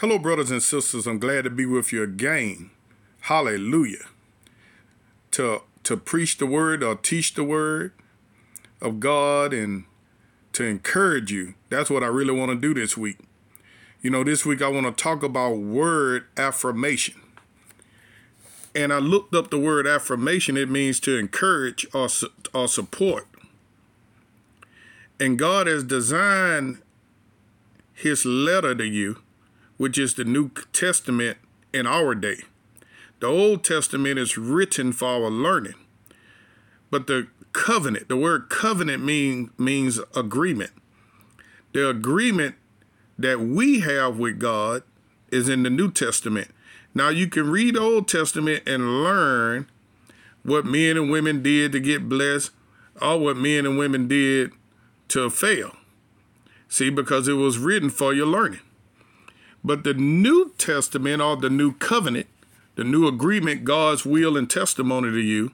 Hello, brothers and sisters. I'm glad to be with you again. Hallelujah. To to preach the word or teach the word of God and to encourage you. That's what I really want to do this week. You know, this week I want to talk about word affirmation. And I looked up the word affirmation. It means to encourage or, or support. And God has designed his letter to you, which is the New Testament in our day. The Old Testament is written for our learning. But the covenant, the word covenant mean, means agreement. The agreement that we have with God is in the New Testament. Now you can read the Old Testament and learn what men and women did to get blessed or what men and women did to fail. See, because it was written for your learning. But the New Testament or the New Covenant, the new agreement, God's will and testimony to you,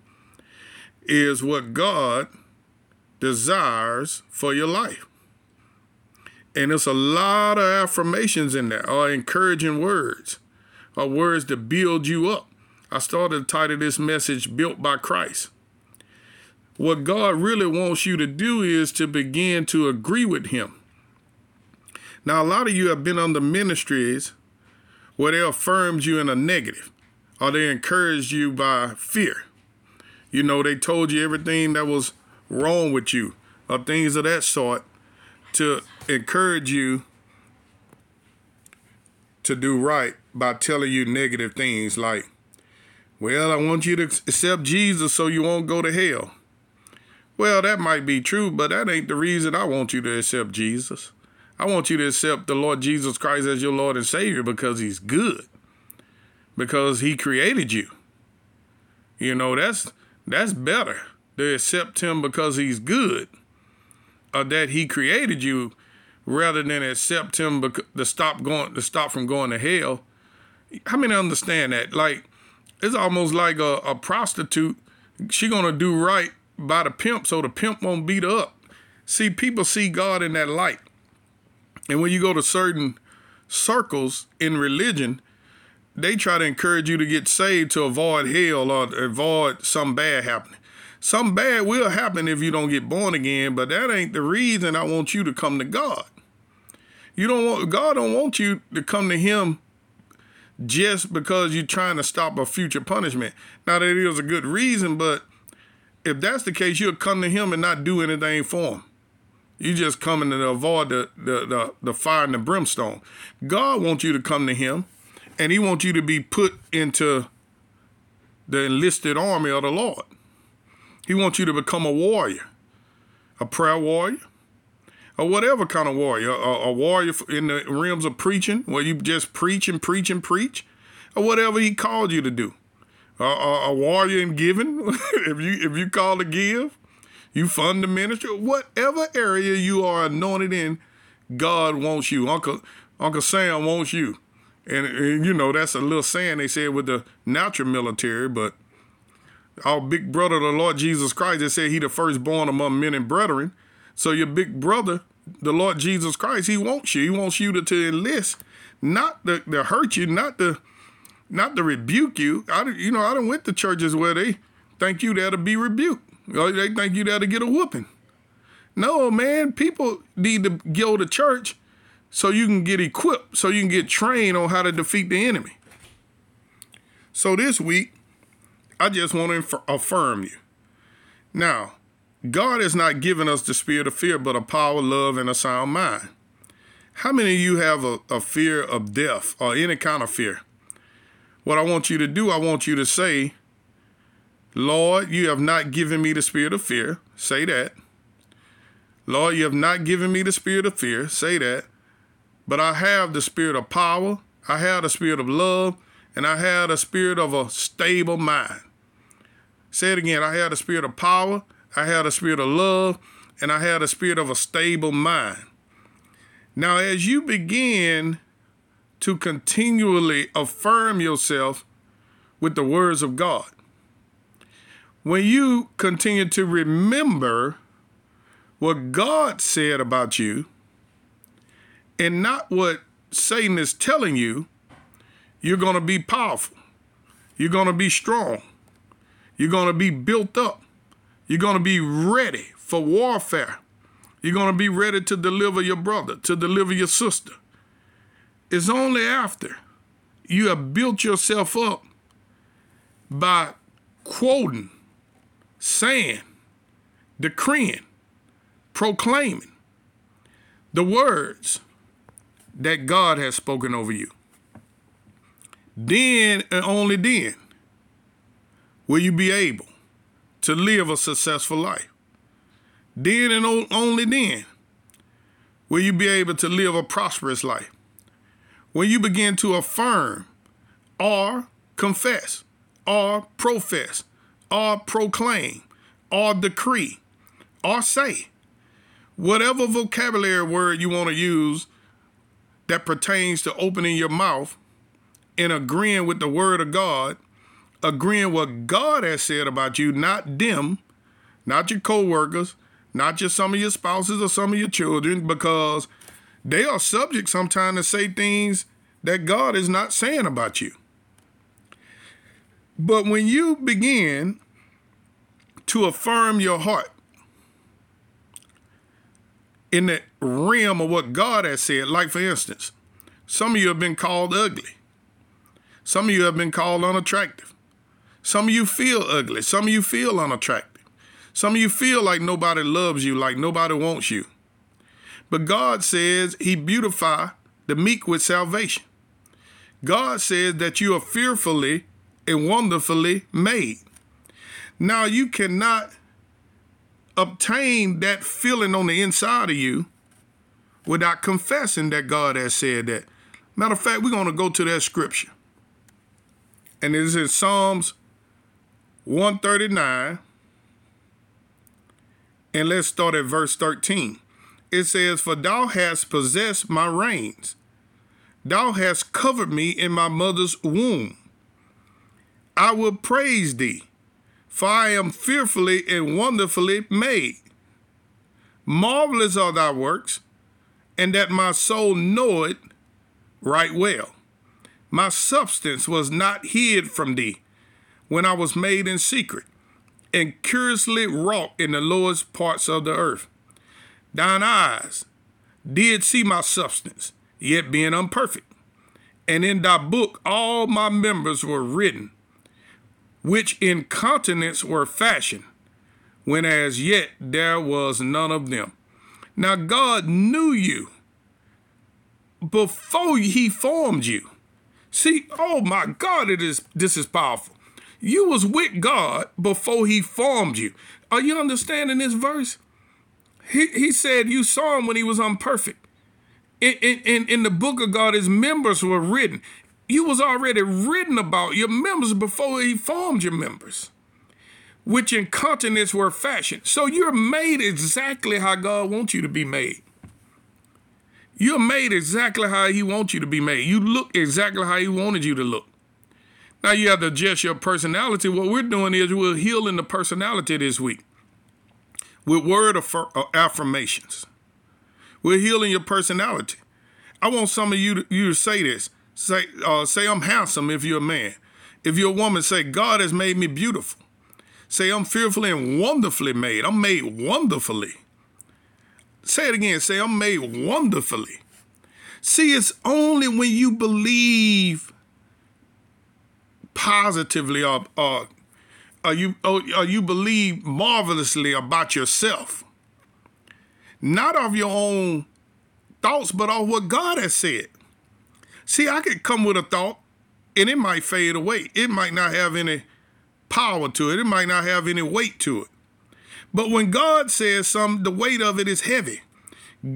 is what God desires for your life. And it's a lot of affirmations in there, or encouraging words, or words to build you up. I started to title this message Built by Christ. What God really wants you to do is to begin to agree with Him. Now, a lot of you have been under ministries where they affirmed you in a negative, or they encouraged you by fear. You know, they told you everything that was wrong with you, or things of that sort, to encourage you to do right by telling you negative things like, well, I want you to accept Jesus so you won't go to hell. Well, that might be true, but that ain't the reason I want you to accept Jesus. I want you to accept the Lord Jesus Christ as your Lord and Savior because He's good. Because He created you. You know, that's that's better to accept Him because He's good. Or that He created you rather than accept Him to stop going to stop from going to hell. How many understand that? Like, it's almost like a, a prostitute. She gonna do right by the pimp so the pimp won't beat her up. See, people see God in that light. And when you go to certain circles in religion, they try to encourage you to get saved to avoid hell or avoid some bad happening. Some bad will happen if you don't get born again, but that ain't the reason I want you to come to God. You don't want God don't want you to come to him just because you're trying to stop a future punishment. Now that is a good reason, but if that's the case, you'll come to him and not do anything for him. You just coming to avoid the, the, the, the fire and the brimstone. God wants you to come to him and he wants you to be put into the enlisted army of the Lord. He wants you to become a warrior, a prayer warrior, or whatever kind of warrior, a, a warrior in the realms of preaching, where you just preach and preach and preach, or whatever he called you to do. A, a, a warrior in giving, if you if you call to give, you fund the ministry, whatever area you are anointed in, God wants you. Uncle Uncle Sam wants you. And, and, you know, that's a little saying they said with the natural military, but our big brother, the Lord Jesus Christ, they said he the firstborn among men and brethren. So your big brother, the Lord Jesus Christ, he wants you. He wants you to, to enlist, not to, to hurt you, not to not to rebuke you. I you know, I don't went to churches where they think you there to be rebuked. They think you there to get a whooping. No, man, people need to go to church so you can get equipped, so you can get trained on how to defeat the enemy. So this week, I just want to affirm you. Now, God has not given us the spirit of fear, but a power, love, and a sound mind. How many of you have a, a fear of death or any kind of fear? What I want you to do, I want you to say, Lord, you have not given me the spirit of fear. Say that. Lord, you have not given me the spirit of fear. Say that. But I have the spirit of power, I have the spirit of love, and I have the spirit of a stable mind. Say it again. I have the spirit of power, I have the spirit of love, and I have the spirit of a stable mind. Now, as you begin to continually affirm yourself with the words of God, when you continue to remember what God said about you, and not what Satan is telling you you're going to be powerful. You're going to be strong. You're going to be built up. You're going to be ready for warfare. You're going to be ready to deliver your brother, to deliver your sister. It's only after you have built yourself up by quoting, saying, decreeing, proclaiming the words that God has spoken over you. Then and only then will you be able to live a successful life. Then and only then will you be able to live a prosperous life. When you begin to affirm or confess or profess or proclaim or decree or say whatever vocabulary word you want to use that pertains to opening your mouth and agreeing with the word of God, agreeing what God has said about you, not them, not your co-workers, not just some of your spouses or some of your children, because they are subject sometimes to say things that God is not saying about you. But when you begin to affirm your heart in the realm of what God has said, like for instance, some of you have been called ugly. Some of you have been called unattractive. Some of you feel ugly. Some of you feel unattractive. Some of you feel like nobody loves you, like nobody wants you. But God says he beautify the meek with salvation. God says that you are fearfully and wonderfully made. Now you cannot obtain that feeling on the inside of you without confessing that God has said that. Matter of fact, we're going to go to that scripture. And it is in Psalms 139. And let's start at verse 13. It says, For thou hast possessed my reins, thou hast covered me in my mother's womb. I will praise thee for I am fearfully and wonderfully made. Marvelous are thy works, and that my soul knoweth right well. My substance was not hid from thee when I was made in secret, and curiously wrought in the lowest parts of the earth. Thine eyes did see my substance, yet being unperfect. And in thy book all my members were written, which in continents were fashioned, when as yet there was none of them. Now God knew you before he formed you. See, oh my God, it is this is powerful. You was with God before he formed you. Are you understanding this verse? He, he said you saw him when he was unperfect. In, in, in the book of God, his members were written you was already written about your members before he formed your members, which in continents were fashioned. So you're made exactly how God wants you to be made. You're made exactly how he wants you to be made. You look exactly how he wanted you to look. Now you have to adjust your personality. What we're doing is we're healing the personality this week with word uh, affirmations. We're healing your personality. I want some of you to, you to say this. Say, uh, say I'm handsome if you're a man. If you're a woman, say, God has made me beautiful. Say, I'm fearfully and wonderfully made. I'm made wonderfully. Say it again. Say, I'm made wonderfully. See, it's only when you believe positively or, or, or you, or, or you believe marvelously about yourself, not of your own thoughts, but of what God has said. See, I could come with a thought and it might fade away. It might not have any power to it. It might not have any weight to it. But when God says something, the weight of it is heavy.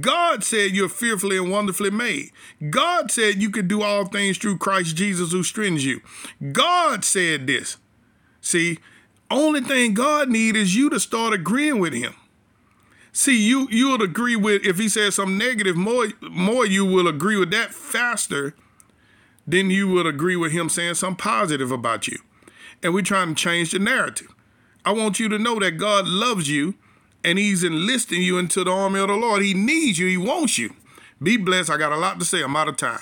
God said you're fearfully and wonderfully made. God said you can do all things through Christ Jesus who strengthens you. God said this. See, only thing God need is you to start agreeing with him. See, you you would agree with if he says something negative, more more you will agree with that faster than you would agree with him saying something positive about you. And we're trying to change the narrative. I want you to know that God loves you and he's enlisting you into the army of the Lord. He needs you, he wants you. Be blessed. I got a lot to say. I'm out of time.